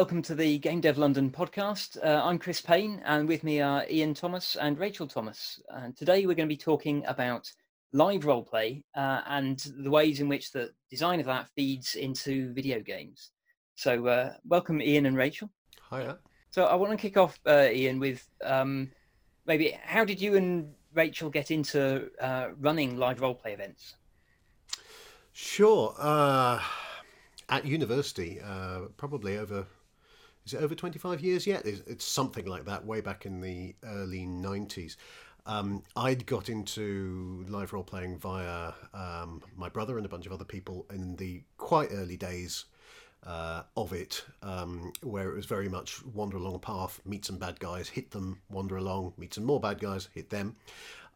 welcome to the Game Dev London podcast. Uh, I'm Chris Payne, and with me are Ian Thomas and Rachel Thomas. And today we're going to be talking about live roleplay uh, and the ways in which the design of that feeds into video games. So, uh, welcome, Ian and Rachel. Hiya. So, I want to kick off, uh, Ian, with um, maybe how did you and Rachel get into uh, running live roleplay events? Sure. Uh, at university, uh, probably over, is it over 25 years yet? It's, something like that, way back in the early 90s. Um, I'd got into live role playing via um, my brother and a bunch of other people in the quite early days uh, of it, um, where it was very much wander along a path, meet some bad guys, hit them, wander along, meet some more bad guys, hit them.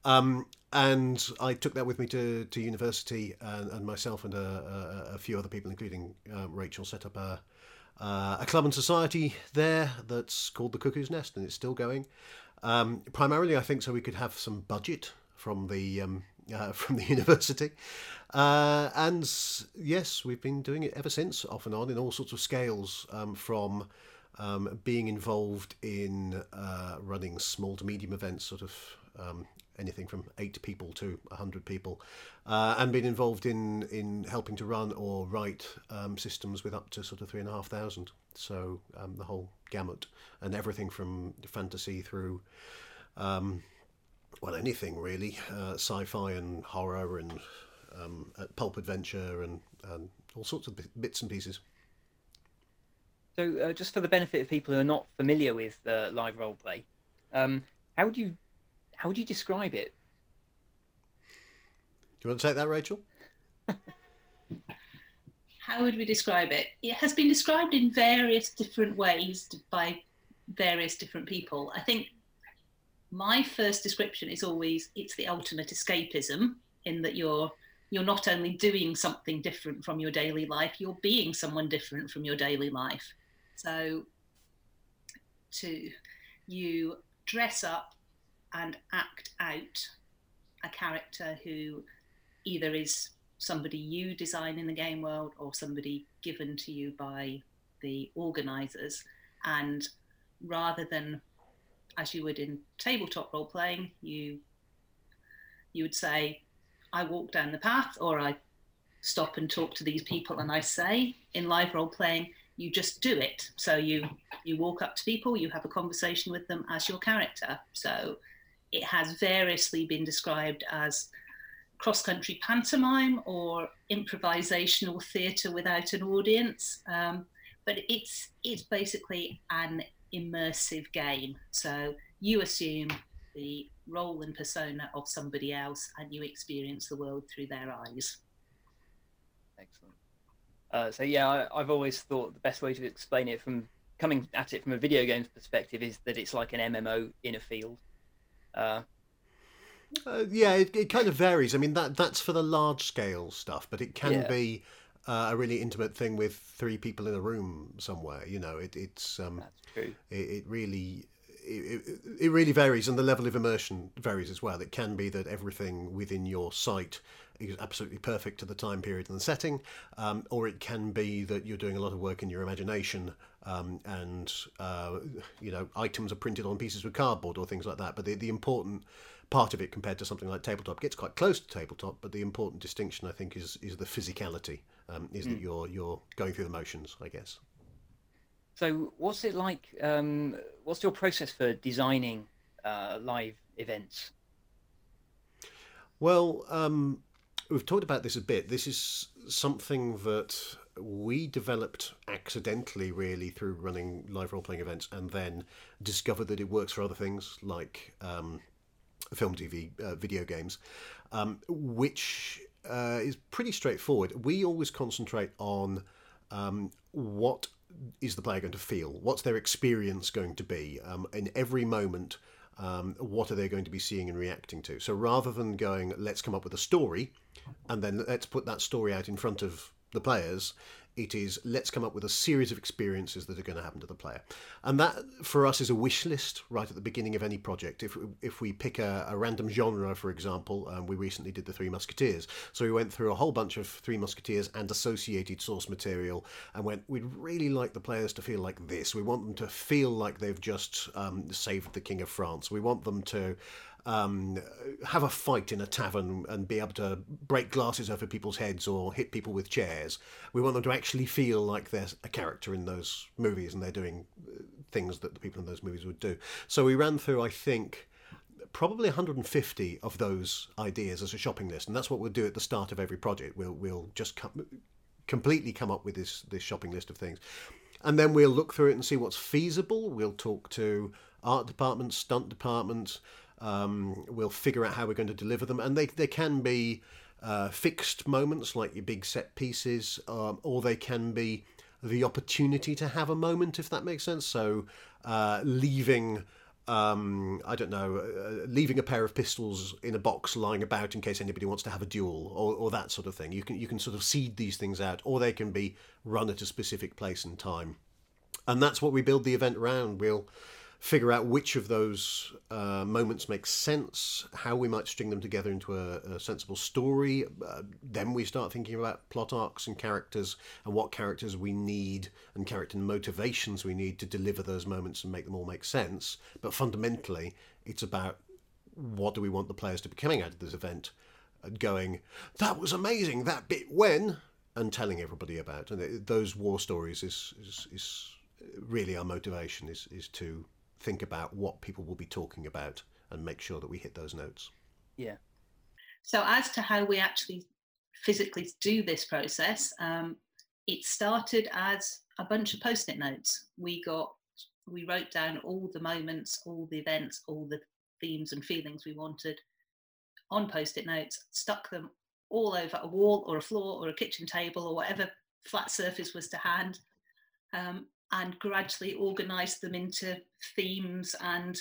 Um, and I took that with me to, to university, and, and myself and a, a, a, few other people, including uh, Rachel, set up a, uh, a club and society there that's called the Cuckoo's Nest, and it's still going. Um, primarily, I think, so we could have some budget from the um, uh, from the university, uh, and yes, we've been doing it ever since, off and on, in all sorts of scales, um, from um, being involved in uh, running small to medium events, sort of um, anything from eight people to hundred people, uh, and been involved in in helping to run or write um, systems with up to sort of three and a half thousand. So um, the whole gamut and everything from fantasy through, um, well, anything really, uh, sci-fi and horror and um, pulp adventure and, and all sorts of bits and pieces. So, uh, just for the benefit of people who are not familiar with uh, live roleplay, um, how would you how would you describe it? Do you want to take that, Rachel? how would we describe it? It has been described in various different ways by various different people. I think my first description is always it's the ultimate escapism in that you're you're not only doing something different from your daily life, you're being someone different from your daily life. So to you dress up and act out a character who either is somebody you design in the game world or somebody given to you by the organizers. And rather than as you would in tabletop role playing, you you would say, I walk down the path or I stop and talk to these people and I say in live role playing, you just do it. So you you walk up to people, you have a conversation with them as your character. So it has variously been described as cross country pantomime or improvisational theatre without an audience. Um, but it's it's basically an immersive game. So you assume the role and persona of somebody else, and you experience the world through their eyes. Excellent. Uh, so yeah, I, have always thought the best way to explain it from coming at it from a video games perspective is that it's like an MMO in a field. Uh, uh, yeah, it, it kind of varies. I mean, that that's for the large scale stuff, but it can yeah. be uh, a really intimate thing with three people in a room somewhere. You know, it, it's um, that's true. It, it really. It, it really varies, and the level of immersion varies as well. It can be that everything within your site is absolutely perfect to the time period and the setting, um, or it can be that you're doing a lot of work in your imagination um, and uh, you know items are printed on pieces of cardboard or things like that. But the, the important part of it compared to something like tabletop gets quite close to tabletop, but the important distinction I think is is the physicality, um, is mm. that you're you're going through the motions, I guess. So, what's it like? Um, what's your process for designing uh, live events? Well, um, we've talked about this a bit. This is something that we developed accidentally, really, through running live role playing events, and then discovered that it works for other things like um, film, TV, uh, video games, um, which uh, is pretty straightforward. We always concentrate on um, what is the player going to feel, what's their experience going to be um, in every moment. Um, what are they going to be seeing and reacting to? So rather than going, let's come up with a story, and then let's put that story out in front of the players, It is let's come up with a series of experiences that are going to happen to the player, and that for us is a wish list right at the beginning of any project. If if we pick a, a random genre, for example, um, we recently did the Three Musketeers, so we went through a whole bunch of Three Musketeers and associated source material, and went we'd really like the players to feel like this. We want them to feel like they've just um, saved the King of France. We want them to um, have a fight in a tavern and be able to break glasses over people's heads or hit people with chairs. We want them to actually feel like they're a character in those movies and they're doing uh, things that the people in those movies would do. So we ran through, I think, probably 150 of those ideas as a shopping list, and that's what we'll do at the start of every project. We'll we'll just com- completely come up with this this shopping list of things, and then we'll look through it and see what's feasible. We'll talk to art departments, stunt departments. Um, we'll figure out how we're going to deliver them, and they they can be uh, fixed moments like your big set pieces, um, or they can be the opportunity to have a moment, if that makes sense. So uh, leaving. Um, I don't know, uh, leaving a pair of pistols in a box lying about in case anybody wants to have a duel, or, or that sort of thing. You can you can sort of seed these things out, or they can be run at a specific place and time, and that's what we build the event around. We'll figure out which of those uh, moments make sense, how we might string them together into a, a sensible story. Uh, then we start thinking about plot arcs and characters and what characters we need and character motivations we need to deliver those moments and make them all make sense. But fundamentally, it's about what do we want the players to be coming out of this event and going, that was amazing, that bit when, and telling everybody about. And it, those war stories is, is, is really our motivation is, is to think about what people will be talking about and make sure that we hit those notes. Yeah. So, as to how we actually physically do this process, um, it started as a bunch of post-it notes. We got, we wrote down all the moments, all the events, all the themes and feelings we wanted on post-it notes, stuck them all over a wall or a floor or a kitchen table or whatever flat surface was to hand. Um, and gradually organise them into themes and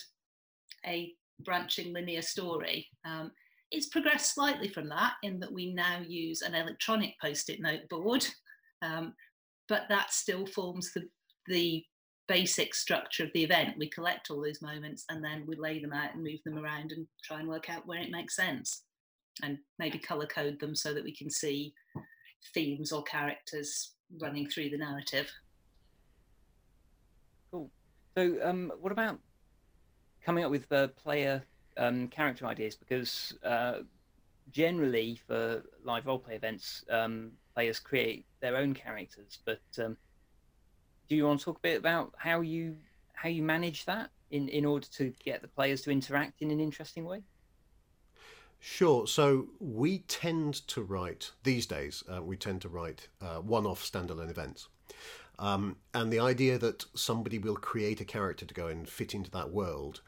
a branching linear story. Um, it's progressed slightly from that in that we now use an electronic post-it note board, um, but that still forms the, the basic structure of the event. We collect all those moments and then we lay them out and move them around and try and work out where it makes sense and maybe color code them so that we can see themes or characters running through the narrative. So, um, what about coming up with uh, player um, character ideas? Because uh, generally, for live roleplay events, um, players create their own characters. But um, do you want to talk a bit about how you how you manage that in in order to get the players to interact in an interesting way? Sure. So we tend to write these days. Uh, we tend to write uh, one-off standalone events. Um, and the idea that somebody will create a character to go and fit into that world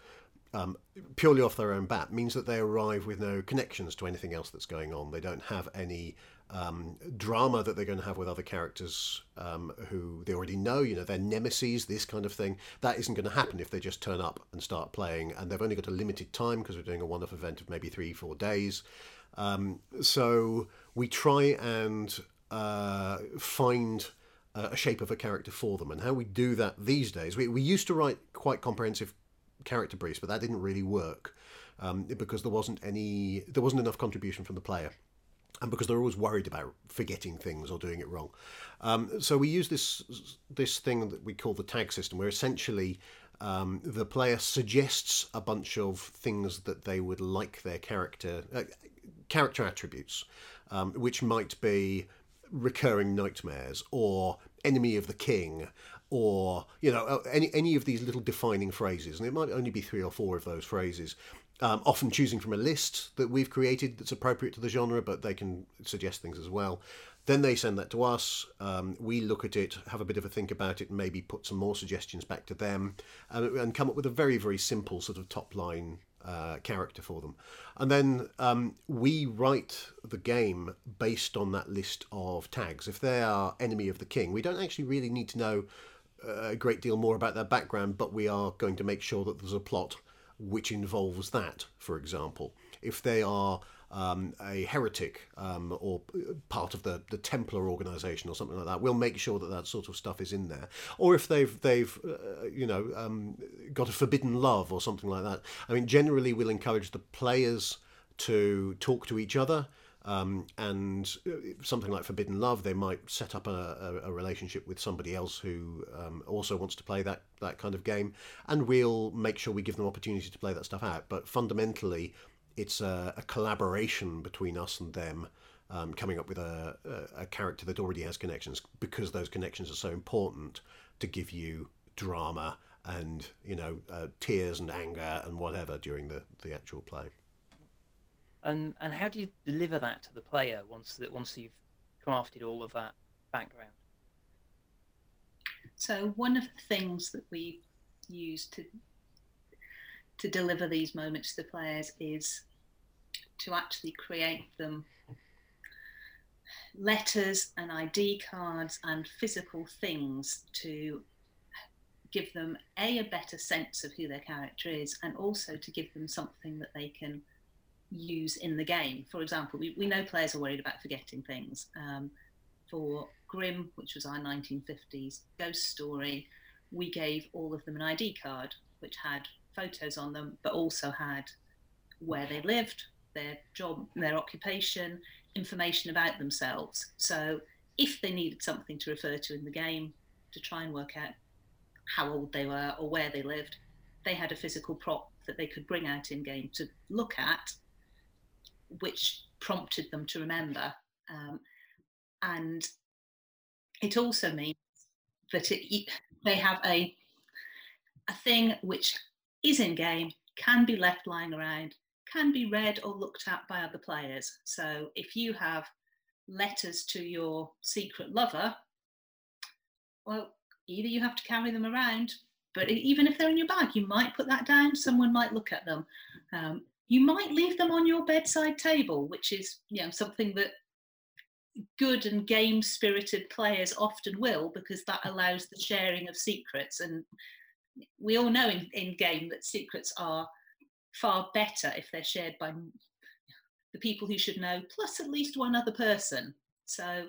um, purely off their own bat means that they arrive with no connections to anything else that's going on. They don't have any um, drama that they're going to have with other characters um, who they already know, you know, their nemesis, this kind of thing. That isn't going to happen if they just turn up and start playing. And they've only got a limited time because we're doing a one off event of maybe three, four days. Um, so we try and uh, find a shape of a character for them. And how we do that these days, we, we used to write quite comprehensive character briefs, but that didn't really work um, because there wasn't any, there wasn't enough contribution from the player. And because they're always worried about forgetting things or doing it wrong, um, so we use this this thing that we call the tag system, where essentially um, the player suggests a bunch of things that they would like their character uh, character attributes, um, which might be recurring nightmares or enemy of the king or you know uh, any any of these little defining phrases and it might only be three or four of those phrases um, often choosing from a list that we've created that's appropriate to the genre but they can suggest things as well. Then they send that to us. Um, we look at it have a bit of a think about it maybe put some more suggestions back to them and, and come up with a very very simple sort of top line uh, character for them. And then um, we write the game based on that list of tags. If they are enemy of the king, we don't actually really need to know uh, a great deal more about their background, but we are going to make sure that there's a plot which involves that, for example. If they are um, a heretic um, or part of the, the Templar organization or something like that. We'll make sure that that sort of stuff is in there. Or if they've they've uh, you know um, got a forbidden love or something like that. I mean, generally we'll encourage the players to talk to each other. Um, and uh, something like Forbidden Love, they might set up a, a, a relationship with somebody else who um, also wants to play that, that kind of game, and we'll make sure we give them opportunity to play that stuff out. But fundamentally, it's a, a collaboration between us and them. Um, coming up with a, a, a, character that already has connections because those connections are so important to give you drama and you know uh, tears and anger and whatever during the, the actual play. And and how do you deliver that to the player once that once you've crafted all of that background? So one of the things that we use to to deliver these moments to the players is to actually create them letters and ID cards and physical things to give them a a better sense of who their character is and also to give them something that they can use in the game. For example, we, we know players are worried about forgetting things. Um, for Grim, which was our 1950s ghost story, we gave all of them an ID card which had photos on them, but also had where they lived, their job, their occupation, information about themselves. So if they needed something to refer to in the game to try and work out how old they were or where they lived, they had a physical prop that they could bring out in game to look at, which prompted them to remember. Um, and it also means that it, they have a a thing which is in game, can be left lying around, can be read or looked at by other players. So if you have letters to your secret lover, well, either you have to carry them around, but even if they're in your bag, you might put that down, someone might look at them. Um, you might leave them on your bedside table, which is you know something that good and game spirited players often will because that allows the sharing of secrets and we all know in, in game that secrets are far better if they're shared by the people who should know, plus at least one other person. So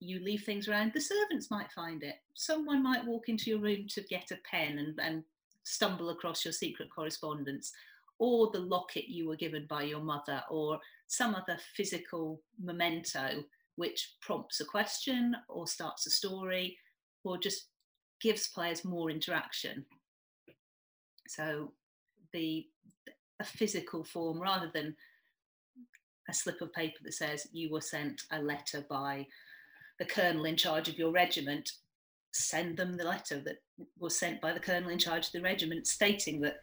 you leave things around, the servants might find it. Someone might walk into your room to get a pen and, and stumble across your secret correspondence, or the locket you were given by your mother, or some other physical memento which prompts a question or starts a story or just gives players more interaction. So the a physical form rather than a slip of paper that says you were sent a letter by the colonel in charge of your regiment send them the letter that was sent by the colonel in charge of the regiment stating that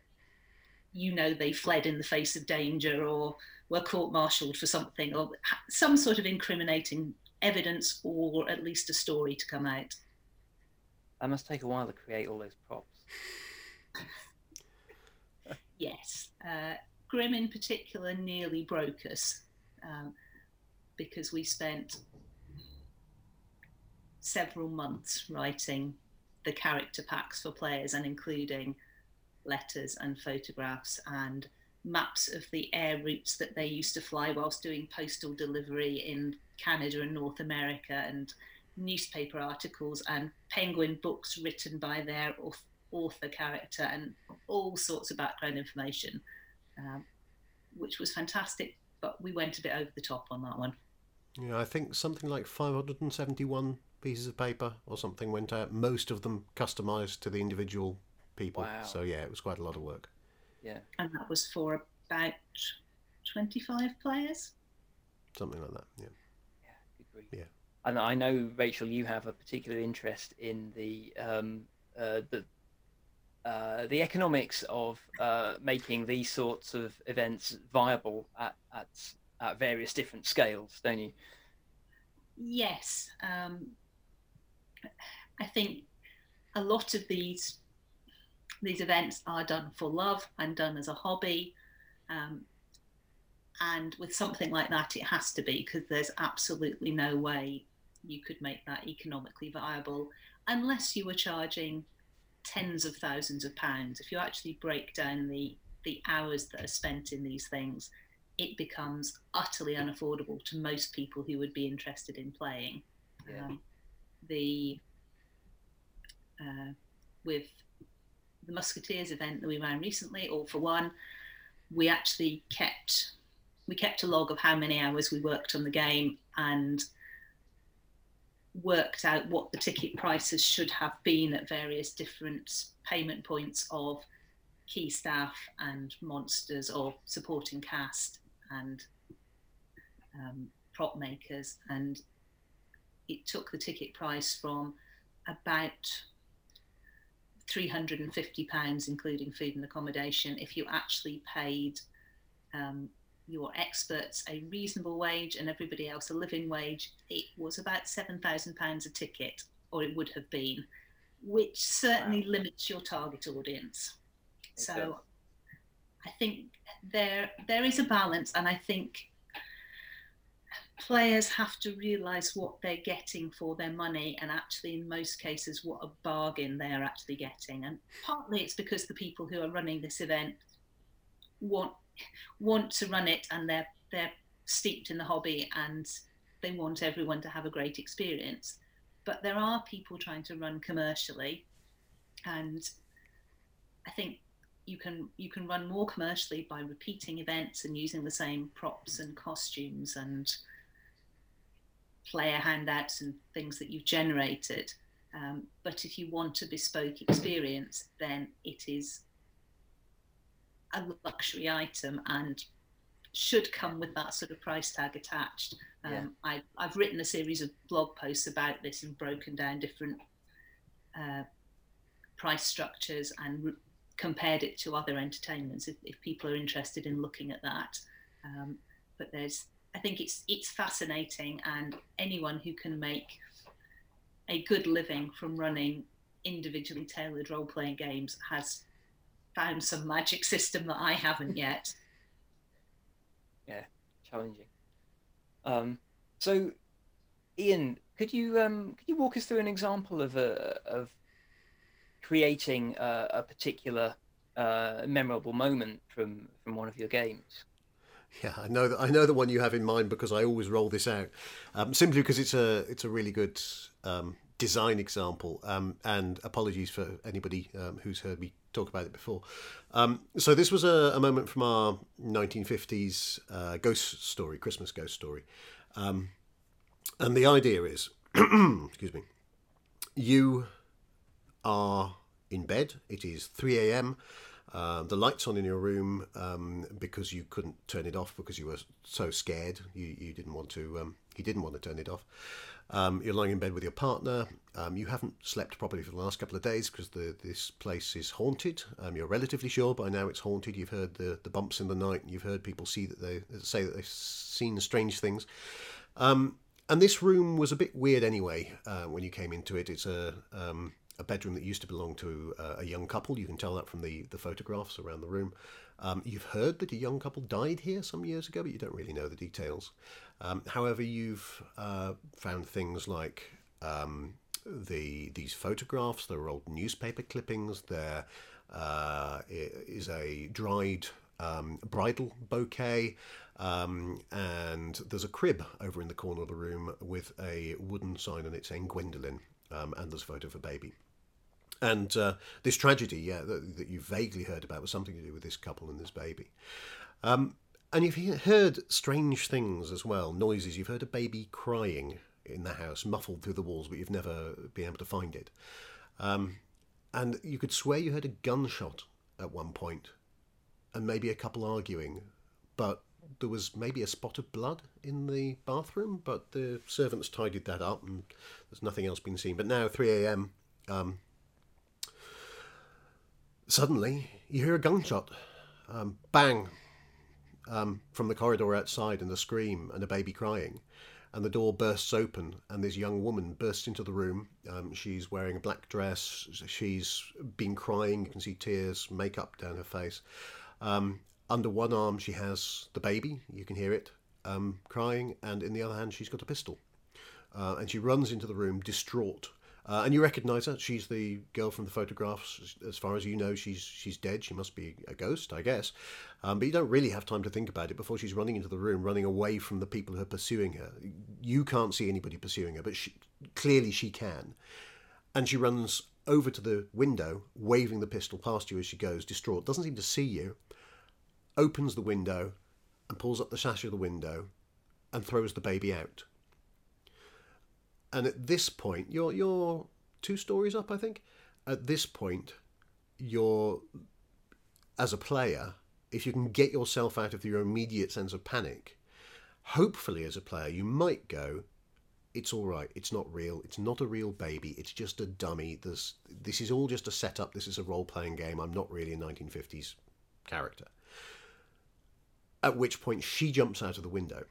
you know they fled in the face of danger or were court-martialed for something or some sort of incriminating evidence or at least a story to come out that must take a while to create all those props yes. Uh, Grim in particular nearly broke us um, because we spent several months writing the character packs for players and including letters and photographs and maps of the air routes that they used to fly whilst doing postal delivery in Canada and North America and newspaper articles and penguin books written by their author character and all sorts of background information, um, which was fantastic. But we went a bit over the top on that one. Yeah, I think something like 571 pieces of paper or something went out. Most of them customized to the individual people. Wow. So yeah, it was quite a lot of work. Yeah. And that was for about 25 players. Something like that. Yeah. Yeah. Good grief. Yeah. And I know Rachel, you have a particular interest in the um, uh, the uh, the economics of uh, making these sorts of events viable at, at, at various different scales, don't you? Yes. Um, I think a lot of these these events are done for love and done as a hobby. Um, and with something like that, it has to be because there's absolutely no way you could make that economically viable unless you were charging tens of thousands of pounds. If you actually break down the the hours that are spent in these things, it becomes utterly unaffordable to most people who would be interested in playing. Yeah. Um, the uh, with the Musketeers event that we ran recently, all for one, we actually kept we kept a log of how many hours we worked on the game and worked out what the ticket prices should have been at various different payment points of key staff and monsters or supporting cast and um, prop makers. And it took the ticket price from about 350 pounds including food and accommodation if you actually paid um, your experts a reasonable wage and everybody else a living wage it was about 7000 pounds a ticket or it would have been which certainly wow. limits your target audience. So i think there there is a balance and i think players have to realize what they're getting for their money and actually in most cases what a bargain they're actually getting. And partly it's because the people who are running this event want want to run it and they're they're steeped in the hobby and they want everyone to have a great experience but there are people trying to run commercially and i think you can you can run more commercially by repeating events and using the same props and costumes and player handouts and things that you've generated. Um, but if you want a bespoke experience, then it is a luxury item and should come with that sort of price tag attached. Um, yeah. I, have written a series of blog posts about this and broken down different uh, price structures and re- compared it to other entertainments if, if, people are interested in looking at that. Um, but there's I think it's it's fascinating, and anyone who can make a good living from running individually tailored role playing games has found some magic system that I haven't yet. Yeah, challenging. Um, so, Ian, could you um, could you walk us through an example of a of creating a, a particular uh, memorable moment from from one of your games? Yeah, I know that I know the one you have in mind because I always roll this out, um, simply because it's a it's a really good um, design example. Um, and apologies for anybody um, who's heard me talk about it before. Um, so this was a, a, moment from our 1950s uh, ghost story, Christmas ghost story, um, and the idea is, excuse me, you are in bed. It is 3 a.m. Um, the lights on in your room um, because you couldn't turn it off because you were so scared. You, you didn't want to. Um, you didn't want to turn it off. Um, you're lying in bed with your partner. Um, you haven't slept properly for the last couple of days because this place is haunted. Um, you're relatively sure by now it's haunted. You've heard the, the bumps in the night. and You've heard people see that they say that they've seen strange things. and this room was a bit weird anyway uh, when you came into it. It's a a bedroom that used to belong to uh, a young couple. You can tell that from the, the photographs around the room. Um, you've heard that a young couple died here some years ago, but you don't really know the details. Um, however, you've uh, found things like um, the these photographs. There are old newspaper clippings. There uh, is a dried um, bridal bouquet. Um, and there's a crib over in the corner of the room with a wooden sign on it saying Gwendolyn, um, and there's a photo of a baby. And uh, this tragedy, yeah, that, that, you vaguely heard about was something to do with this couple and this baby. Um, and you've heard strange things as well, noises. You've heard a baby crying in the house, muffled through the walls, but you've never been able to find it. Um, and you could swear you heard a gunshot at one point, and maybe a couple arguing, but there was maybe a spot of blood in the bathroom, but the servants tidied that up, and there's nothing else been seen. But now, 3 a.m., um, Suddenly, you hear a gunshot. Um, bang! Um, from the corridor outside, and a scream, and a baby crying. And the door bursts open, and this young woman bursts into the room. Um, she's wearing a black dress. She's been crying. You can see tears, makeup down her face. Um, under one arm, she has the baby. You can hear it um, crying, and in the other hand, she's got a pistol. Uh, and she runs into the room, distraught, Uh, and you recognise her. She's the girl from the photographs. As far as you know, she's she's dead. She must be a ghost, I guess. Um, but you don't really have time to think about it before she's running into the room, running away from the people who are pursuing her. You can't see anybody pursuing her, but she, clearly she can. And she runs over to the window, waving the pistol past you as she goes, distraught. Doesn't seem to see you. Opens the window and pulls up the sash of the window and throws the baby out and at this point, you're you're two stories up, I think. At this point, you're as a player, if you can get yourself out of your immediate sense of panic, hopefully as a player, you might go, it's all right. It's not real. It's not a real baby. It's just a dummy. There's, this is all just a setup. This is a role playing game. I'm not really a 1950s character. At which point she jumps out of the window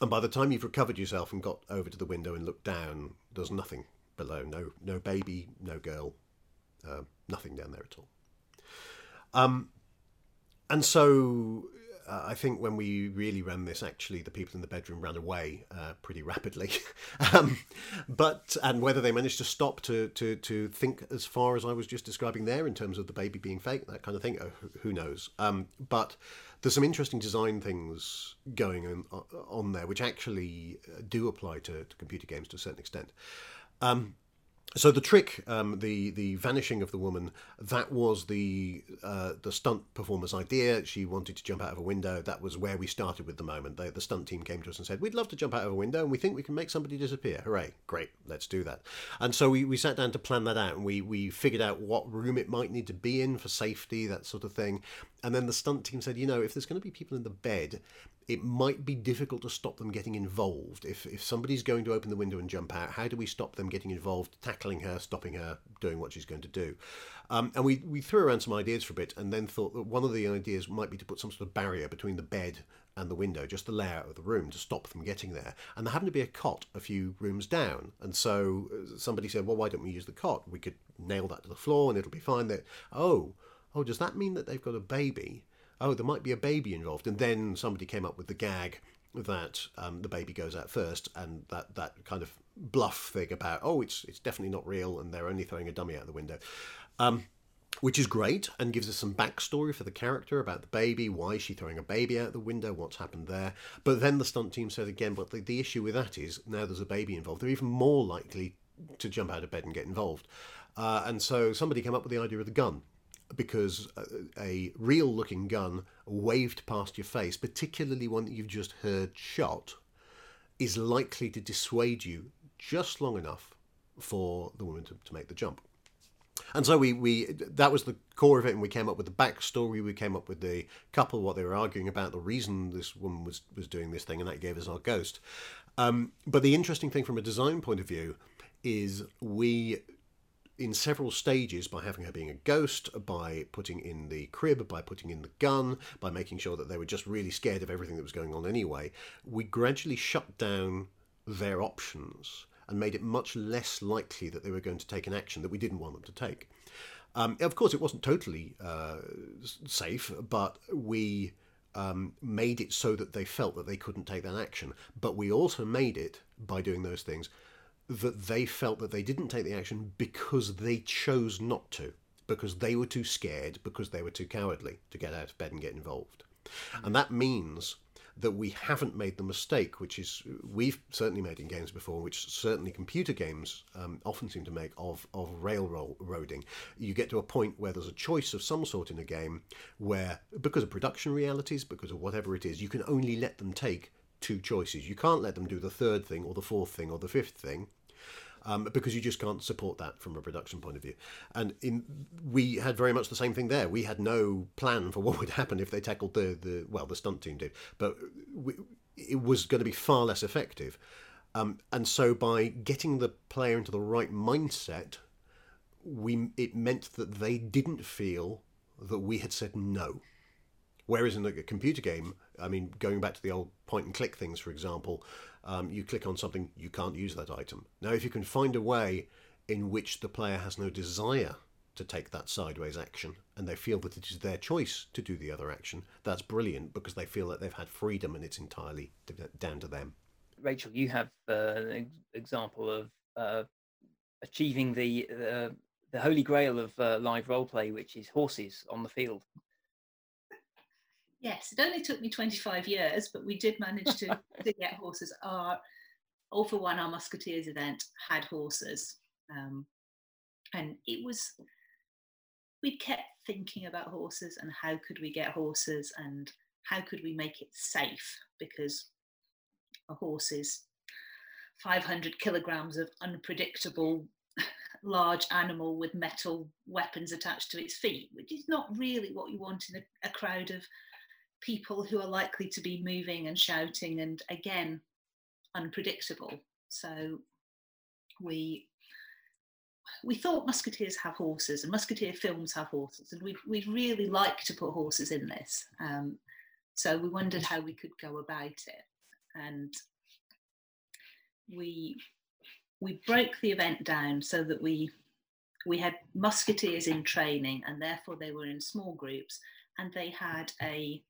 and by the time you've recovered yourself and got over to the window and looked down, there's nothing below. No, no baby, no girl, uh, nothing down there at all. Um, and so uh, I think when we really ran this, actually, the people in the bedroom ran away uh, pretty rapidly. um, but and whether they managed to stop to, to to think as far as I was just describing there in terms of the baby being fake, that kind of thing, uh, who knows? Um, but there's some interesting design things going on, uh, on there, which actually uh, do apply to, to computer games to a certain extent. Um, so the trick, um, the the vanishing of the woman, that was the uh, the stunt performer's idea. She wanted to jump out of a window. That was where we started with the moment. They, the stunt team came to us and said, "We'd love to jump out of a window, and we think we can make somebody disappear. Hooray! Great, let's do that." And so we, we sat down to plan that out, and we we figured out what room it might need to be in for safety, that sort of thing. And then the stunt team said, "You know, if there's going to be people in the bed, it might be difficult to stop them getting involved. If, if somebody's going to open the window and jump out, how do we stop them getting involved, tackling her, stopping her, doing what she's going to do? Um, and we, we threw around some ideas for a bit and then thought that one of the ideas might be to put some sort of barrier between the bed and the window, just the layout of the room to stop them getting there. And there happened to be a cot a few rooms down. And so uh, somebody said, well, why don't we use the cot? We could nail that to the floor and it'll be fine. That, oh, oh, does that mean that they've got a baby? Oh, there might be a baby involved. And then somebody came up with the gag that um, the baby goes out first, and that, that kind of bluff thing about, oh, it's, it's definitely not real, and they're only throwing a dummy out the window. Um, which is great and gives us some backstory for the character about the baby, why is she throwing a baby out the window, what's happened there. But then the stunt team said again, but the, the issue with that is now there's a baby involved, they're even more likely to jump out of bed and get involved. Uh, and so somebody came up with the idea of the gun because a, real looking gun waved past your face, particularly one that you've just heard shot, is likely to dissuade you just long enough for the woman to, to make the jump. And so we, we that was the core of it, and we came up with the backstory. We came up with the couple, what they were arguing about, the reason this woman was was doing this thing, and that gave us our ghost. Um, but the interesting thing from a design point of view is we in several stages by having her being a ghost, by putting in the crib, by putting in the gun, by making sure that they were just really scared of everything that was going on anyway, we gradually shut down their options and made it much less likely that they were going to take an action that we didn't want them to take. Um, of course, it wasn't totally uh, safe, but we um, made it so that they felt that they couldn't take that action. But we also made it, by doing those things, that they felt that they didn't take the action because they chose not to, because they were too scared, because they were too cowardly to get out of bed and get involved. And that means that we haven't made the mistake, which is we've certainly made in games before, which certainly computer games um, often seem to make of of railroading. You get to a point where there's a choice of some sort in a game where, because of production realities, because of whatever it is, you can only let them take two choices. You can't let them do the third thing or the fourth thing or the fifth thing um, because you just can't support that from a production point of view. And in we had very much the same thing there. We had no plan for what would happen if they tackled the the well the stunt team did, but we, it was going to be far less effective. Um, and so by getting the player into the right mindset, we it meant that they didn't feel that we had said no. Whereas in a computer game, I mean, going back to the old point and click things, for example, um, you click on something, you can't use that item. Now, if you can find a way in which the player has no desire to take that sideways action and they feel that it is their choice to do the other action, that's brilliant because they feel that they've had freedom and it's entirely down to them. Rachel, you have uh, an example of uh, achieving the uh, the holy grail of uh, live role play, which is horses on the field. Yes, it only took me 25 years, but we did manage to, to get horses. Our All for One, our Musketeers event had horses. Um, and it was, we kept thinking about horses and how could we get horses and how could we make it safe because a horse is 500 kilograms of unpredictable large animal with metal weapons attached to its feet, which is not really what you want in a, a crowd of people who are likely to be moving and shouting and again unpredictable. So we we thought musketeers have horses and musketeer films have horses and we'd, we'd really like to put horses in this um, so we wondered how we could go about it and we we broke the event down so that we we had musketeers in training and therefore they were in small groups and they had a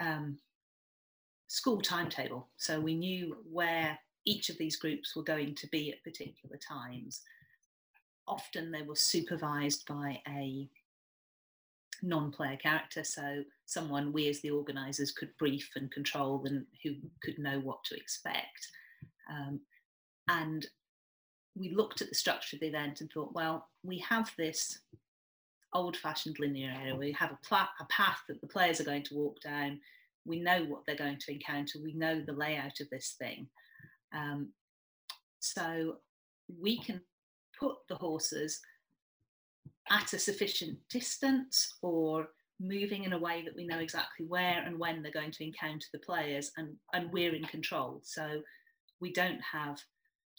um, school timetable. So we knew where each of these groups were going to be at particular times. Often they were supervised by a non-player character so someone we as the organizers could brief and control and who could know what to expect. Um, and we looked at the structure of the event and thought, well, we have this old fashioned linear area. We have a, a path that the players are going to walk down. We know what they're going to encounter. We know the layout of this thing. Um, so we can put the horses at a sufficient distance or moving in a way that we know exactly where and when they're going to encounter the players and, and we're in control. So we don't have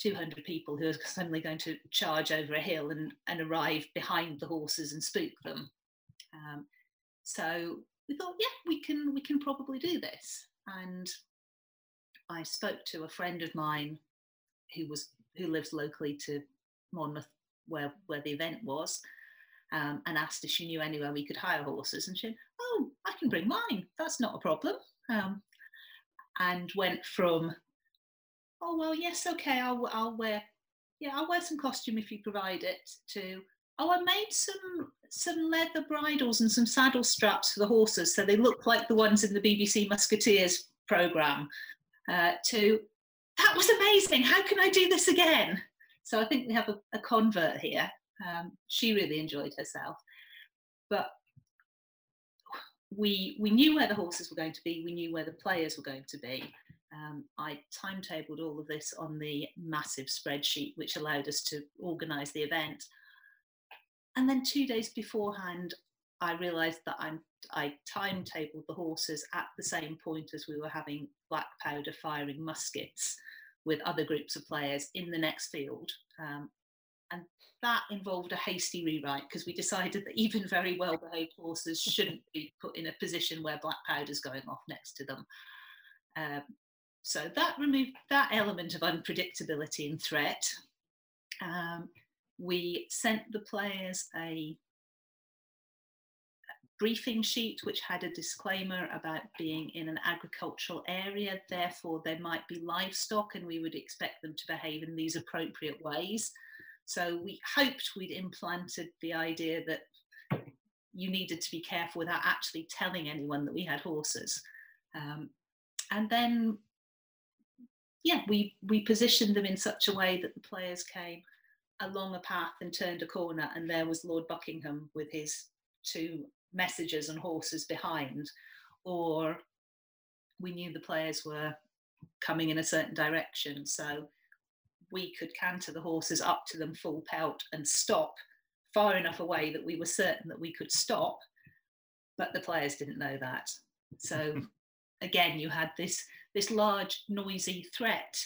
200 people who are suddenly going to charge over a hill and, and arrive behind the horses and spook them. Um, so we thought, yeah, we can we can probably do this. And I spoke to a friend of mine who was who lives locally to Monmouth, where where the event was, um, and asked if she knew anywhere we could hire horses. And she, said, oh, I can bring mine. That's not a problem. Um, and went from oh well yes okay i'll, I'll wear yeah i'll wear some costume if you provide it to oh i made some some leather bridles and some saddle straps for the horses so they look like the ones in the bbc musketeers program uh, to that was amazing how can i do this again? So i think we have a, a convert here um, she really enjoyed herself but we we knew where the horses were going to be we knew where the players were going to be um, I timetabled all of this on the massive spreadsheet, which allowed us to organise the event. And then two days beforehand, I realised that I'm, I timetabled the horses at the same point as we were having black powder firing muskets with other groups of players in the next field. Um, and that involved a hasty rewrite because we decided that even very well behaved horses shouldn't be put in a position where black powder is going off next to them. Um, so that removed that element of unpredictability and threat. Um, we sent the players a briefing sheet which had a disclaimer about being in an agricultural area, therefore there might be livestock and we would expect them to behave in these appropriate ways. So we hoped we'd implanted the idea that you needed to be careful without actually telling anyone that we had horses. Um, and then yeah, we we positioned them in such a way that the players came along a path and turned a corner, and there was Lord Buckingham with his two messengers and horses behind, or we knew the players were coming in a certain direction, so we could canter the horses up to them full pelt and stop far enough away that we were certain that we could stop, but the players didn't know that. So again, you had this this large, noisy threat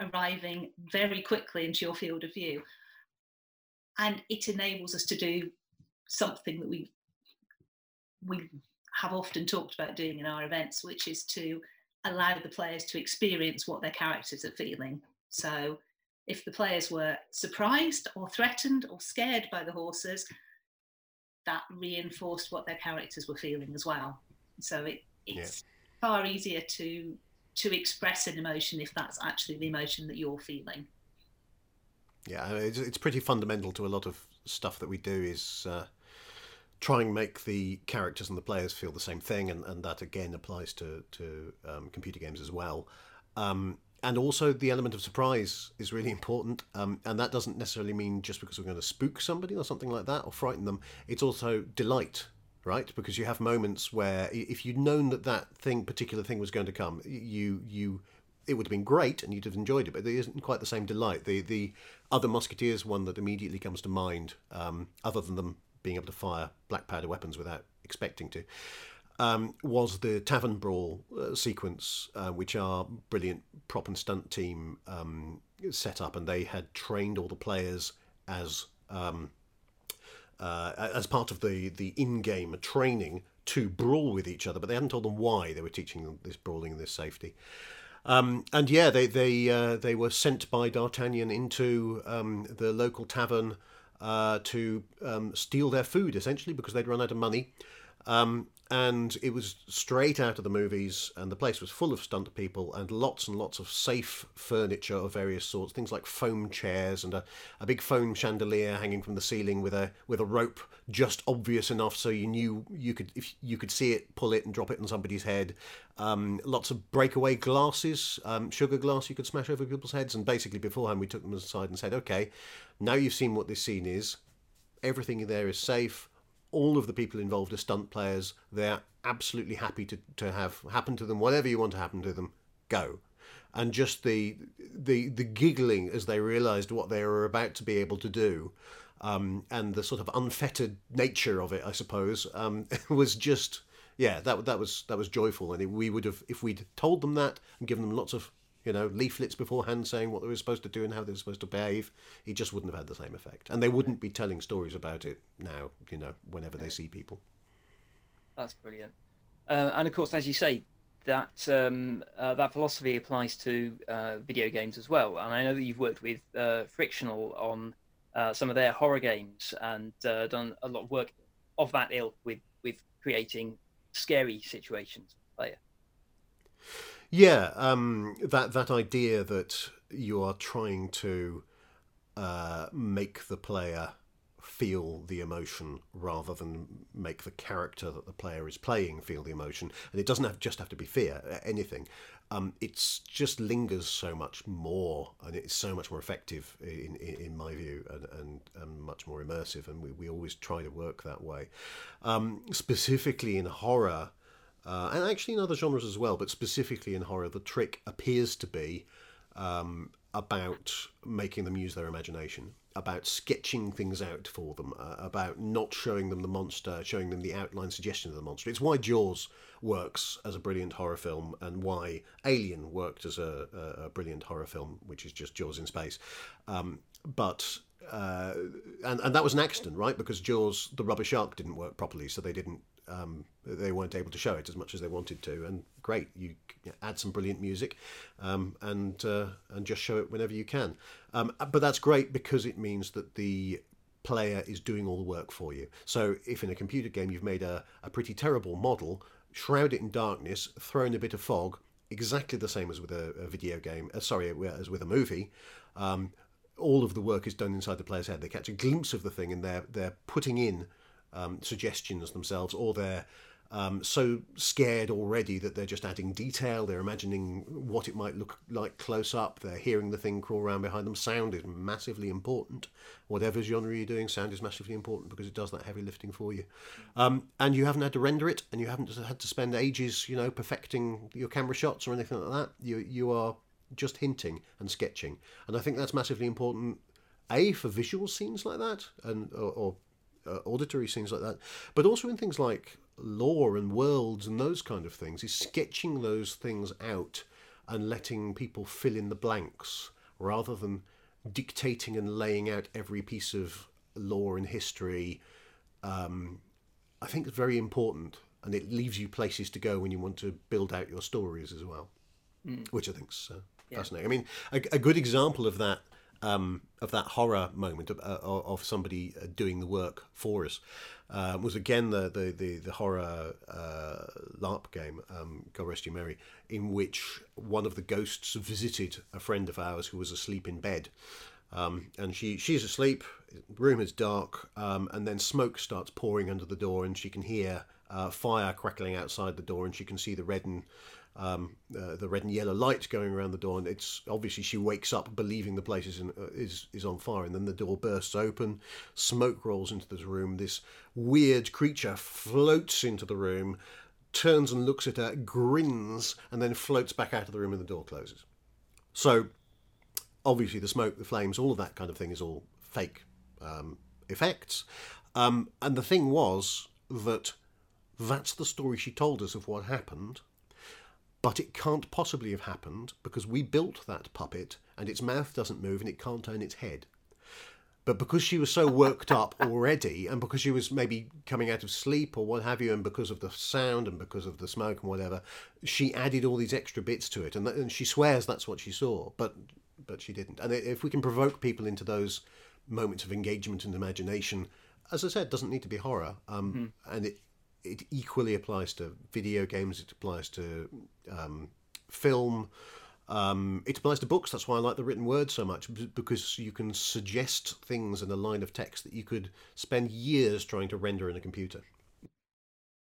arriving very quickly into your field of view. And it enables us to do something that we we have often talked about doing in our events, which is to allow the players to experience what their characters are feeling. So if the players were surprised or threatened or scared by the horses, that reinforced what their characters were feeling as well. So it, it's yeah. far easier to to express an emotion if that's actually the emotion that you're feeling. Yeah, it's, it's pretty fundamental to a lot of stuff that we do is uh, try and make the characters and the players feel the same thing, and, and that again applies to, to um, computer games as well. Um, and also the element of surprise is really important um, and that doesn't necessarily mean just because we're going to spook somebody or something like that or frighten them it's also delight right? Because you have moments where if you'd known that that thing particular thing was going to come you you it would have been great and you'd have enjoyed it but there isn't quite the same delight. The the other musketeers one that immediately comes to mind um, other than them being able to fire black powder weapons without expecting to um, was the tavern brawl uh, sequence, uh, which our brilliant prop and stunt team um, set up, and they had trained all the players as um, uh, as part of the the in-game training to brawl with each other, but they hadn't told them why they were teaching them this brawling and this safety. Um, and yeah, they they uh, they were sent by D'Artagnan into um, the local tavern uh, to um, steal their food, essentially, because they'd run out of money. Um, and it was straight out of the movies, and the place was full of stunt people and lots and lots of safe furniture of various sorts, things like foam chairs and a, a big foam chandelier hanging from the ceiling with a with a rope just obvious enough so you knew you could if you could see it, pull it and drop it on somebody's head. Um, lots of breakaway glasses, um, sugar glass you could smash over people's heads, and basically beforehand we took them aside and said, okay, now you've seen what this scene is, everything there is safe all of the people involved are stunt players. They're absolutely happy to, to have happen to them whatever you want to happen to them. Go, and just the the the giggling as they realised what they were about to be able to do, um, and the sort of unfettered nature of it, I suppose, um, was just yeah that that was that was joyful. And we would have if we'd told them that and given them lots of you know, leaflets beforehand saying what they were supposed to do and how they were supposed to behave, he just wouldn't have had the same effect. And they wouldn't be telling stories about it now, you know, whenever they see people. That's brilliant. Uh, and of course, as you say, that um, uh, that philosophy applies to uh, video games as well. And I know that you've worked with uh, Frictional on uh, some of their horror games and uh, done a lot of work of that ilk with with creating scary situations for player. Yeah, um, that that idea that you are trying to uh, make the player feel the emotion rather than make the character that the player is playing feel the emotion, and it doesn't have just have to be fear, anything. Um, it's just lingers so much more, and it's so much more effective in in, in my view, and, and, and much more immersive. And we, we always try to work that way. Um, specifically in horror, uh, and actually in other genres as well, but specifically in horror, the trick appears to be um, about making them use their imagination, about sketching things out for them, uh, about not showing them the monster, showing them the outline suggestion of the monster. It's why Jaws works as a brilliant horror film and why Alien worked as a, a, a brilliant horror film, which is just Jaws in space. Um, but uh, and and that was an accident, right? Because Jaws, the rubber shark, didn't work properly, so they didn't um, they weren't able to show it as much as they wanted to. And great, you add some brilliant music, um, and uh, and just show it whenever you can. Um, but that's great because it means that the player is doing all the work for you. So if in a computer game you've made a, a pretty terrible model, shroud it in darkness, throw in a bit of fog, exactly the same as with a, a video game. Uh, sorry, as with a movie. Um, all of the work is done inside the player's head. They catch a glimpse of the thing, and they're they're putting in um, suggestions themselves, or they're um, so scared already that they're just adding detail. They're imagining what it might look like close up. They're hearing the thing crawl around behind them. Sound is massively important. Whatever genre you're doing, sound is massively important because it does that heavy lifting for you. Um, and you haven't had to render it, and you haven't had to spend ages, you know, perfecting your camera shots or anything like that. You you are just hinting and sketching, and I think that's massively important. A for visual scenes like that, and or, or uh, auditory scenes like that, but also in things like lore and worlds and those kind of things, is sketching those things out and letting people fill in the blanks rather than dictating and laying out every piece of lore and history. Um, I think it's very important, and it leaves you places to go when you want to build out your stories as well, mm. which I think is uh, yeah. fascinating. I mean, a, a, good example of that um, of that horror moment of, uh, of somebody uh, doing the work for us uh, was again the the the, the horror uh, LARP game, um, God rest you Merry, in which one of the ghosts visited a friend of ours who was asleep in bed. Um, and she she's asleep. Room is dark, um, and then smoke starts pouring under the door, and she can hear uh, fire crackling outside the door, and she can see the red and um, uh, the red and yellow lights going around the door, and it's obviously she wakes up believing the place is in, uh, is is on fire, and then the door bursts open, smoke rolls into this room. This weird creature floats into the room, turns and looks at her, grins, and then floats back out of the room, and the door closes. So obviously the smoke, the flames, all of that kind of thing is all fake um, effects. Um, and the thing was that that's the story she told us of what happened, but it can't possibly have happened because we built that puppet and its mouth doesn't move and it can't turn its head. But because she was so worked up already, and because she was maybe coming out of sleep or what have you, and because of the sound and because of the smoke and whatever, she added all these extra bits to it, and, th- and she swears that's what she saw. But but she didn't. And if we can provoke people into those moments of engagement and imagination, as I said, doesn't need to be horror. Um, mm-hmm. And it it equally applies to video games. It applies to um, film. Um, it applies to books. That's why I like the written word so much because you can suggest things in a line of text that you could spend years trying to render in a computer.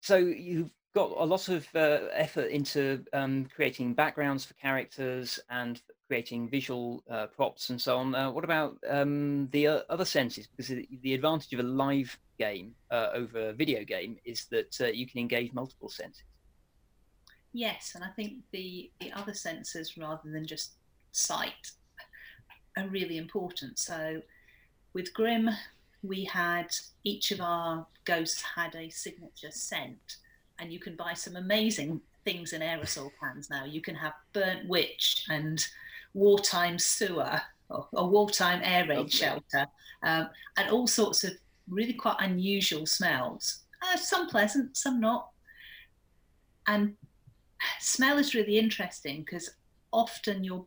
So you've got a lot of uh, effort into um, creating backgrounds for characters and creating visual uh, props and so on. Uh, what about um, the uh, other senses? Because the advantage of a live game uh, over a video game is that uh, you can engage multiple senses. Yes, and I think the the other senses, rather than just sight, are really important. So, with Grim, we had each of our ghosts had a signature scent and you can buy some amazing things in aerosol cans now. You can have burnt witch and wartime sewer or, or wartime air raid okay. shelter, um, and all sorts of really quite unusual smells. Uh, some pleasant, some not. And smell is really interesting because often your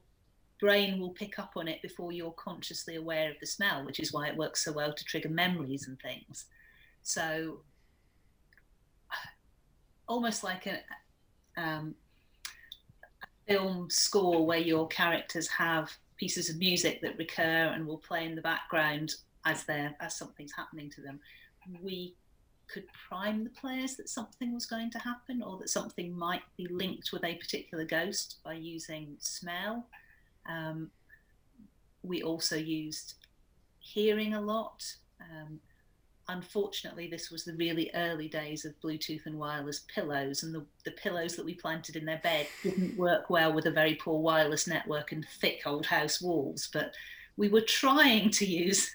brain will pick up on it before you're consciously aware of the smell, which is why it works so well to trigger memories and things. So almost like a, um, a film score where your characters have pieces of music that recur and will play in the background as they as something's happening to them. We could prime the players that something was going to happen or that something might be linked with a particular ghost by using smell. Um, we also used hearing a lot. Um, unfortunately, this was the really early days of Bluetooth and wireless pillows, and the, the pillows that we planted in their bed didn't work well with a very poor wireless network and thick old house walls. But we were trying to use.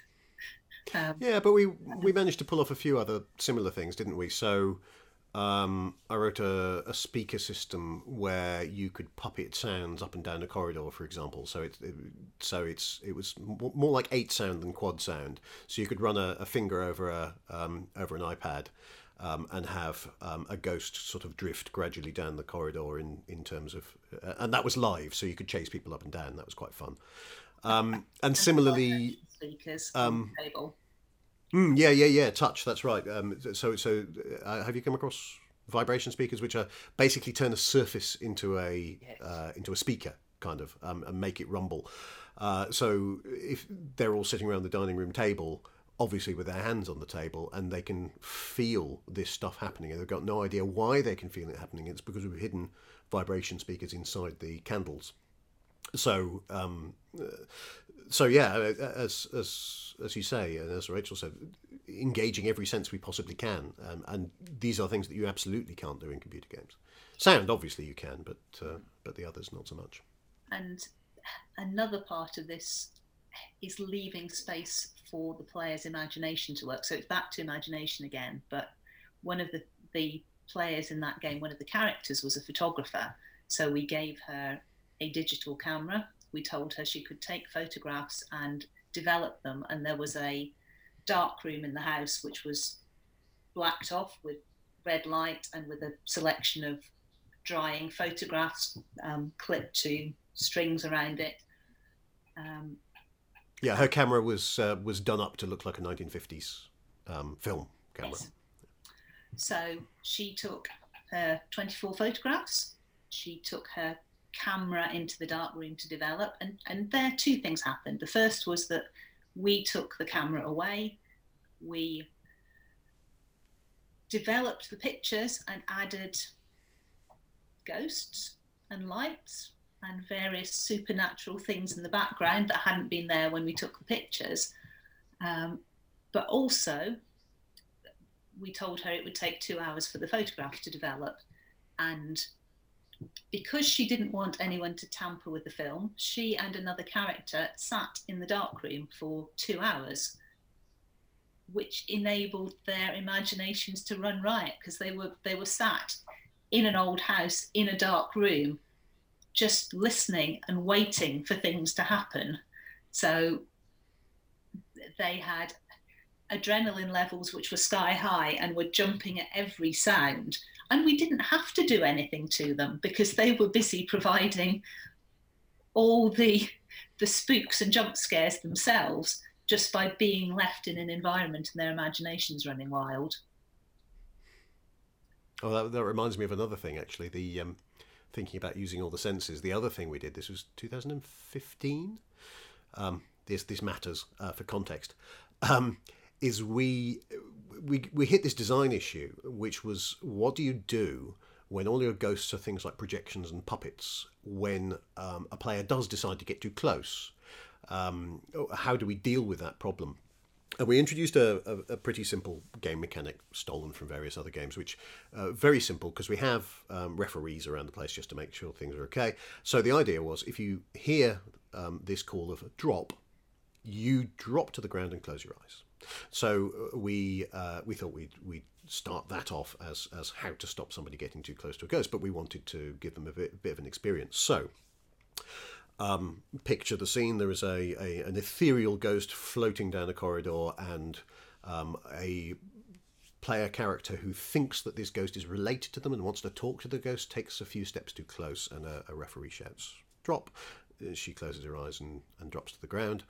Um, yeah, but we we managed to pull off a few other similar things, didn't we? So um, I wrote a, a, speaker system where you could puppet sounds up and down a corridor, for example. So it, it so it's it was more like eight sound than quad sound. So you could run a, a finger over a um, over an iPad. Um, and have um, a ghost sort of drift gradually down the corridor in, in terms of, uh, and that was live, so you could chase people up and down. That was quite fun. Um, and similarly, speakers um, table. Mm, yeah, yeah, yeah. Touch. That's right. Um, so, so uh, have you come across vibration speakers, which are basically turn a surface into a yes. uh, into a speaker, kind of, um, and make it rumble. Uh, so if they're all sitting around the dining room table, obviously with their hands on the table, and they can feel this stuff happening, and they've got no idea why they can feel it happening. It's because we've hidden vibration speakers inside the candles. So um, uh, so yeah, as as as you say, and as Rachel said, engaging every sense we possibly can, um, and these are things that you absolutely can't do in computer games. Sound, obviously, you can, but uh, but the others not so much. And another part of this is leaving space for the player's imagination to work. So it's back to imagination again. But one of the the players in that game, one of the characters was a photographer. So we gave her a digital camera we told her she could take photographs and develop them. And there was a dark room in the house which was blacked off with red light and with a selection of drying photographs um, clipped to strings around it. Um, yeah, her camera was uh, was done up to look like a 1950s um, film camera. Yes. So she took her 24 photographs. She took her camera into the dark room to develop. And, and there two things happened. The first was that we took the camera away, we developed the pictures and added ghosts and lights and various supernatural things in the background that hadn't been there when we took the pictures. Um, but also, we told her it would take two hours for the photograph to develop. And because she didn't want anyone to tamper with the film, she and another character sat in the darkroom for two hours, which enabled their imaginations to run riot because they were they were sat in an old house in a dark room, just listening and waiting for things to happen. So they had adrenaline levels which were sky high and were jumping at every sound and we didn't have to do anything to them because they were busy providing all the the spooks and jump scares themselves just by being left in an environment and their imaginations running wild. Oh, that, that reminds me of another thing actually. The um, thinking about using all the senses. The other thing we did. This was 2015. Um, this this matters uh, for context. Um, is we we we hit this design issue, which was what do you do when all your ghosts are things like projections and puppets? When um, a player does decide to get too close, um, how do we deal with that problem? And we introduced a, a, a, pretty simple game mechanic stolen from various other games, which uh, very simple because we have um, referees around the place just to make sure things are okay. So the idea was if you hear um, this call of a drop, you drop to the ground and close your eyes. So uh, we uh, we thought we'd we start that off as as how to stop somebody getting too close to a ghost, but we wanted to give them a bit, a bit of an experience. So. Um, picture the scene. There is a, a, an ethereal ghost floating down a corridor, and um, a player character who thinks that this ghost is related to them and wants to talk to the ghost takes a few steps too close, and a, a referee shouts "drop." She closes her eyes and, and drops to the ground.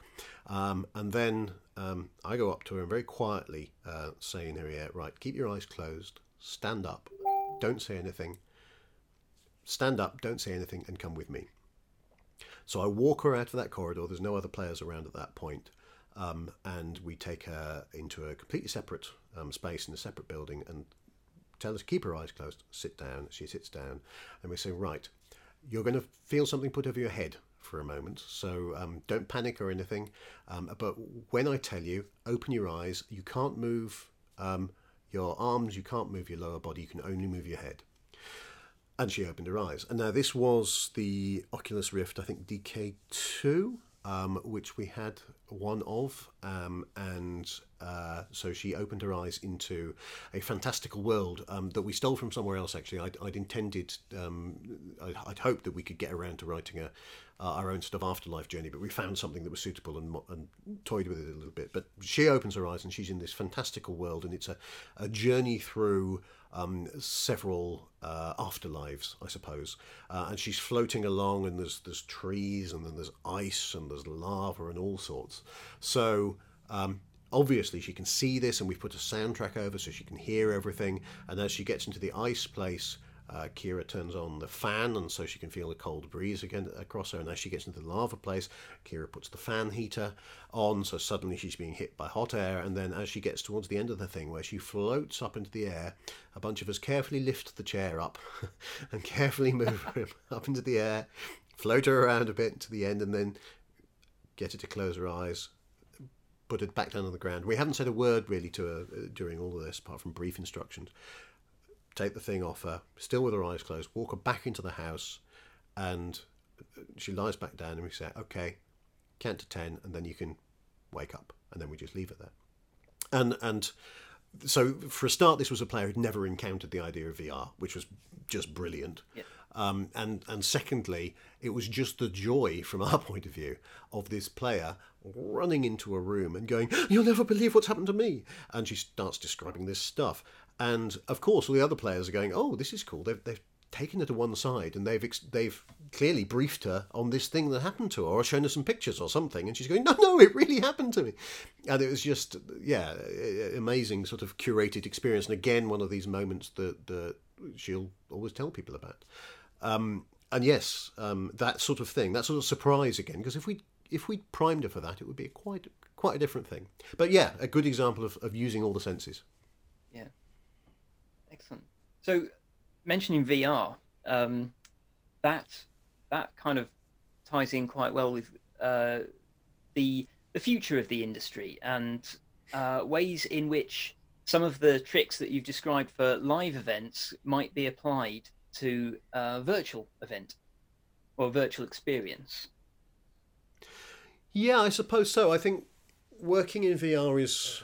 Um, and then um, I go up to her and very quietly uh, say in her ear, Right, keep your eyes closed, stand up, don't say anything. Stand up, don't say anything, and come with me. So I walk her out of that corridor. There's no other players around at that point. Um, and we take her into a completely separate um, space in a separate building and tell her to keep her eyes closed, sit down. She sits down, and we say, Right, you're going to feel something put over your head for a moment. So um, don't panic or anything. Um, but when I tell you, open your eyes. You can't move um, your arms, you can't move your lower body, you can only move your head. And she opened her eyes. And now this was the Oculus Rift, I think DK2 um, which we had one of, um, and uh, so she opened her eyes into a fantastical world um, that we stole from somewhere else. Actually, I'd, I'd intended, um, I'd, I'd, hoped that we could get around to writing a uh, our own sort of afterlife journey, but we found something that was suitable and, and toyed with it a little bit. But she opens her eyes and she's in this fantastical world, and it's a, a journey through um, several uh, afterlives, I suppose. Uh, and she's floating along, and there's there's trees, and then there's ice, and there's lava, and all sorts. So. Um, obviously, she can see this, and we've put a soundtrack over so she can hear everything. And as she gets into the ice place, uh, Kira turns on the fan, and so she can feel the cold breeze again across her. And as she gets into the lava place, Kira puts the fan heater on, so suddenly she's being hit by hot air. And then as she gets towards the end of the thing, where she floats up into the air, a bunch of us carefully lift the chair up and carefully move her up into the air, float her around a bit to the end, and then get her to close her eyes. Put it back down on the ground. We haven't said a word really to her uh, during all of this, apart from brief instructions take the thing off her, still with her eyes closed, walk her back into the house, and she lies back down, and we say, "Okay, count to ten, and then you can wake up," and then we just leave it there. And and so for a start, this was a player who'd never encountered the idea of VR, which was just brilliant. Yeah. Um, and and secondly, it was just the joy from our point of view of this player running into a room and going, "You'll never believe what's happened to me," and she starts describing this stuff, and of course, all the other players are going, "Oh, this is cool." They've, they've taken her to one side and they've they've clearly briefed her on this thing that happened to her, or shown her some pictures or something, and she's going, "No, no, it really happened to me," and it was just, yeah, amazing sort of curated experience, and again, one of these moments that that she'll always tell people about. Um, and yes, um, that sort of thing, that sort of surprise again. Because if we if we primed her for that, it would be quite quite a different thing. But yeah, a good example of, of using all the senses. Yeah, excellent. So mentioning VR, um, that that kind of ties in quite well with uh, the the future of the industry and uh, ways in which some of the tricks that you've described for live events might be applied to a virtual event or virtual experience. Yeah, I suppose so. I think working in VR is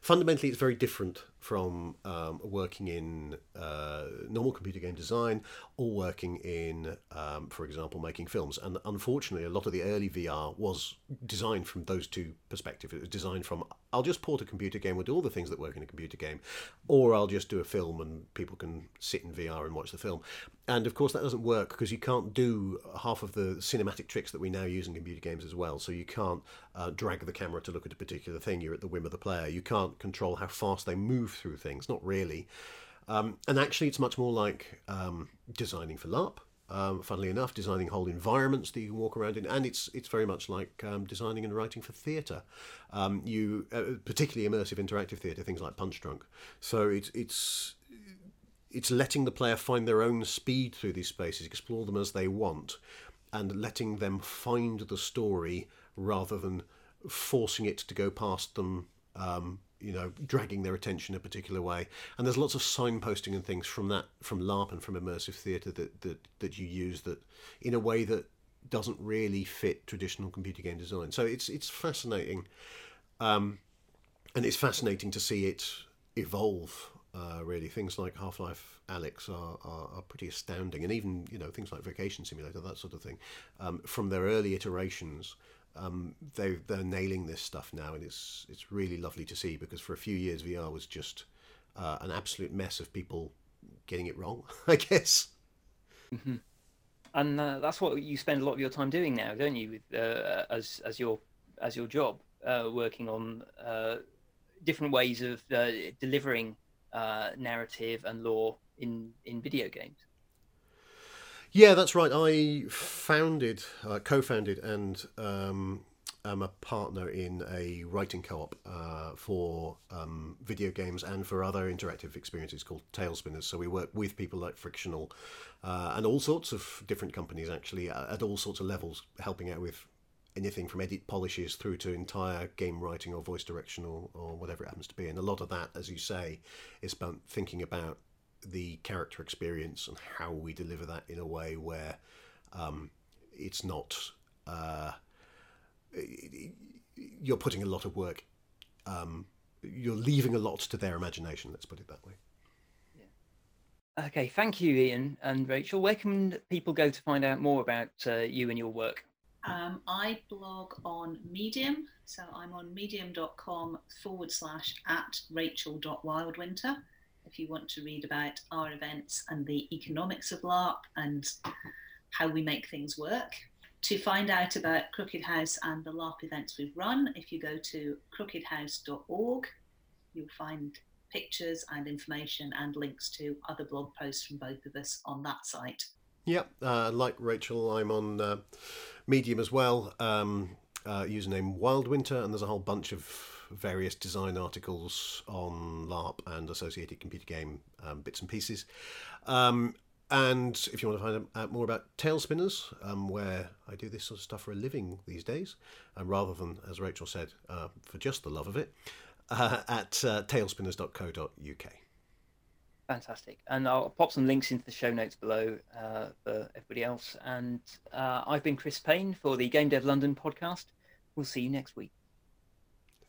fundamentally it's very different from um, working in uh, normal computer game design or working in, um, for example, making films. And unfortunately, a lot of the early VR was designed from those two perspectives. It was designed from I'll just port a computer game, we'll do all the things that work in a computer game, or I'll just do a film and people can sit in VR and watch the film. And of course, that doesn't work because you can't do half of the cinematic tricks that we now use in computer games as well. So you can't uh, drag the camera to look at a particular thing, you're at the whim of the player. You can't control how fast they move through things, not really. Um, and actually, it's much more like um, designing for LARP. Um, funnily enough, designing whole environments that you can walk around in, and it's it's very much like um, designing and writing for theatre. Um, you uh, particularly immersive interactive theatre, things like Punchdrunk. So it's it's it's letting the player find their own speed through these spaces, explore them as they want, and letting them find the story rather than forcing it to go past them um, you know, dragging their attention a particular way. And there's lots of signposting and things from that, from LARP and from immersive theatre that, that, that you use that in a way that doesn't really fit traditional computer game design. So it's it's fascinating, um, and it's fascinating to see it evolve. Uh, really, things like Half Life Alyx are, are, are, pretty astounding, and even you know things like Vacation Simulator, that sort of thing, um, from their early iterations um, they they're nailing this stuff now, and it's it's really lovely to see because for a few years VR was just uh, an absolute mess of people getting it wrong. I guess. Mm-hmm. And uh, that's what you spend a lot of your time doing now, don't you? With, uh, as as your as your job, uh, working on uh, different ways of uh, delivering narrative and lore in in video games. Yeah, that's right. I founded, uh, co-founded, and um, am a partner in a writing co-op uh, for um, video games and for other interactive experiences called Talespinners. So we work with people like Frictional uh, and all sorts of different companies actually at all sorts of levels, helping out with anything from edit polishes through to entire game writing or voice direction or, or whatever it happens to be. And a lot of that, as you say, is about thinking about the character experience and how we deliver that in a way where um, it's not uh, you're putting a lot of work um, you're leaving a lot to their imagination let's put it that way. Yeah. okay thank you ian and rachel. Where can people go to find out more about uh, you and your work? Um, I blog on Medium, so I'm on medium.com forward slash at rachel.wildwinter if you want to read about our events and the economics of LARP and how we make things work. To find out about Crooked House and the LARP events we've run, if you go to crookedhouse.org, you'll find pictures and information and links to other blog posts from both of us on that site. Yep, uh, like Rachel, I'm on uh, Medium as well. Um, uh, username Wildwinter, and there's a whole bunch of various design articles on LARP and associated computer game um, bits and pieces. Um, and if you want to find out more about Talespinners, um, where I do this sort of stuff for a living these days, uh, rather than, as Rachel said, uh, for just the love of it, uh, at uh, talespinners.co.uk. Fantastic. And I'll pop some links into the show notes below uh, for everybody else. And uh, I've been Chris Payne for the Game Dev London podcast. We'll see you next week.